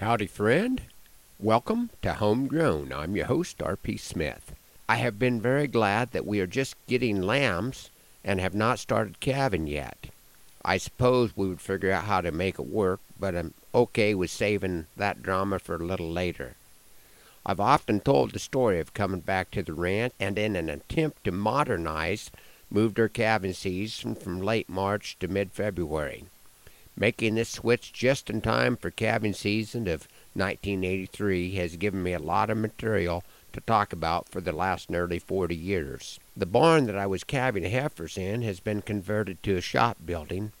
Howdy, friend. Welcome to Homegrown. I'm your host, R.P. Smith. I have been very glad that we are just getting lambs and have not started calving yet. I suppose we would figure out how to make it work, but I'm okay with saving that drama for a little later. I've often told the story of coming back to the ranch and in an attempt to modernize, moved our calving season from late March to mid February. Making this switch just in time for calving season of 1983 has given me a lot of material to talk about for the last nearly 40 years. The barn that I was calving heifers in has been converted to a shop building,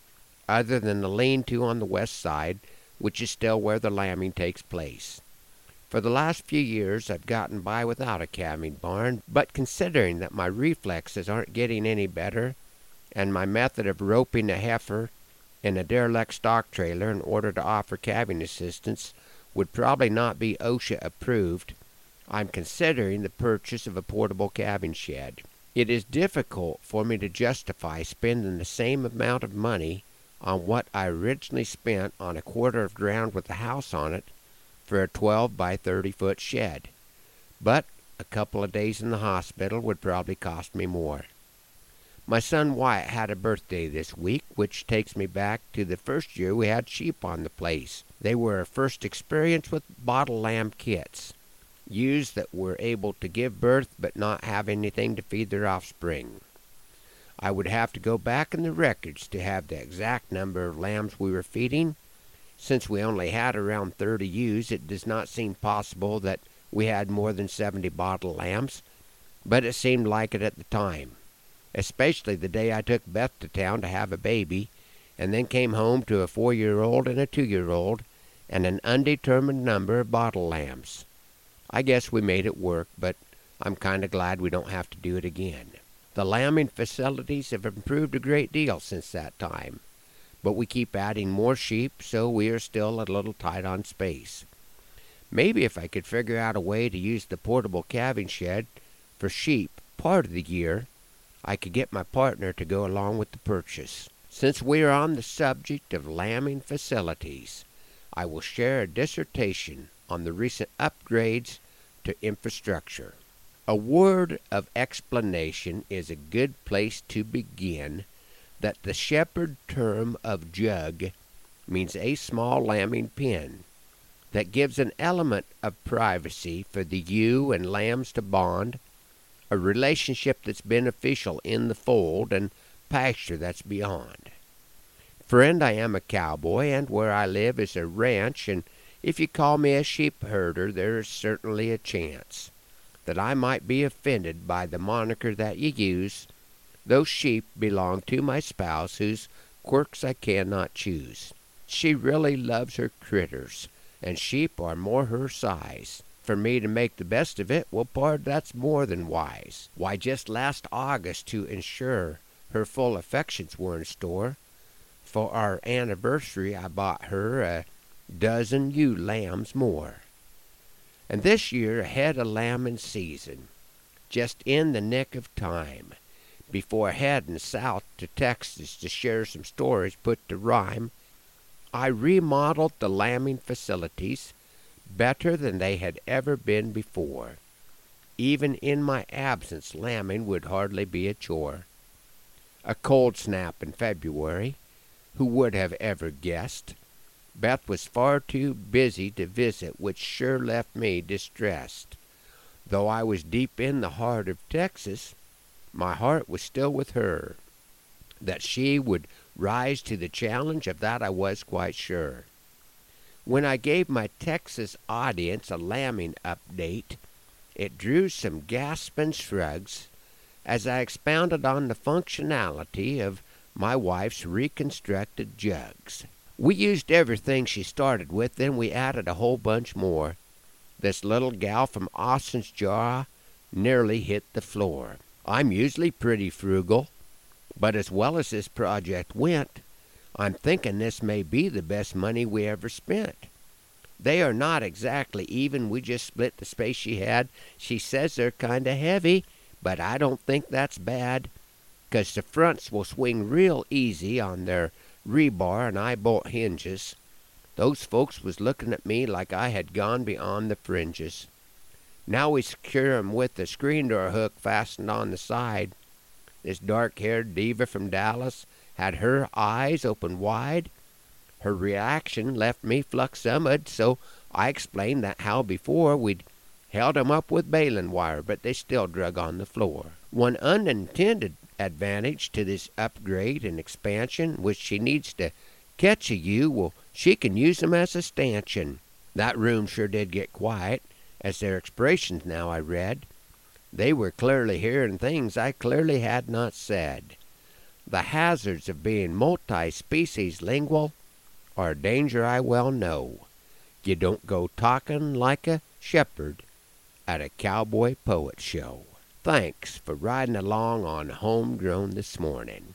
other than the lean to on the west side, which is still where the lambing takes place. For the last few years I've gotten by without a calving barn, but considering that my reflexes aren't getting any better, and my method of roping a heifer in a derelict stock trailer in order to offer calving assistance would probably not be OSHA approved, I'm considering the purchase of a portable calving shed. It is difficult for me to justify spending the same amount of money on what I originally spent on a quarter of ground with a house on it for a 12 by 30 foot shed. But a couple of days in the hospital would probably cost me more. My son Wyatt had a birthday this week, which takes me back to the first year we had sheep on the place. They were our first experience with bottle lamb kits, ewes that were able to give birth but not have anything to feed their offspring. I would have to go back in the records to have the exact number of lambs we were feeding. Since we only had around 30 ewes, it does not seem possible that we had more than 70 bottle lambs, but it seemed like it at the time especially the day I took Beth to town to have a baby, and then came home to a four year old and a two year old and an undetermined number of bottle lambs. I guess we made it work, but I'm kind of glad we don't have to do it again. The lambing facilities have improved a great deal since that time, but we keep adding more sheep, so we are still a little tight on space. Maybe if I could figure out a way to use the portable calving shed for sheep part of the year, I could get my partner to go along with the purchase. Since we are on the subject of lambing facilities, I will share a dissertation on the recent upgrades to infrastructure. A word of explanation is a good place to begin that the shepherd term of jug means a small lambing pen that gives an element of privacy for the ewe and lambs to bond a relationship that's beneficial in the fold and pasture that's beyond. Friend, I am a cowboy, and where I live is a ranch, and if you call me a sheep herder, there is certainly a chance that I might be offended by the moniker that you use. Those sheep belong to my spouse, whose quirks I cannot choose. She really loves her critters, and sheep are more her size for me to make the best of it, well, pard, that's more than wise. Why, just last August, to ensure her full affections were in store, for our anniversary, I bought her a dozen ewe lambs more. And this year, ahead of lambing season, just in the nick of time, before heading south to Texas to share some stories put to rhyme, I remodeled the lambing facilities better than they had ever been before. Even in my absence, lambing would hardly be a chore. A cold snap in February. Who would have ever guessed? Beth was far too busy to visit, which sure left me distressed. Though I was deep in the heart of Texas, my heart was still with her. That she would rise to the challenge of that I was quite sure. When I gave my Texas audience a lambing update, it drew some gasping shrugs as I expounded on the functionality of my wife's reconstructed jugs. We used everything she started with, then we added a whole bunch more. This little gal from Austin's jaw nearly hit the floor. I'm usually pretty frugal, but as well as this project went, I'm thinking this may be the best money we ever spent. They are not exactly even. We just split the space she had. She says they're kind of heavy, but I don't think that's bad, 'cause the fronts will swing real easy on their rebar and eye bolt hinges. Those folks was looking at me like I had gone beyond the fringes. Now we secure 'em with the screen door hook fastened on the side. This dark-haired diva from Dallas had her eyes open wide. Her reaction left me fluxummed, so I explained that how before we'd held 'em up with baling wire, but they still drug on the floor. One unintended advantage to this upgrade and expansion which she needs to catch a ewe, well, she can use 'em as a stanchion. That room sure did get quiet, as their expressions now I read. They were clearly hearing things I clearly had not said. The hazards of being multi-species lingual are a danger I well know. You don't go talking like a shepherd at a cowboy poet show. Thanks for riding along on Homegrown this morning.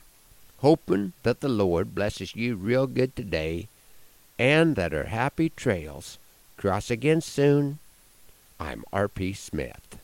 Hoping that the Lord blesses you real good today and that our happy trails cross again soon. I'm R.P. Smith.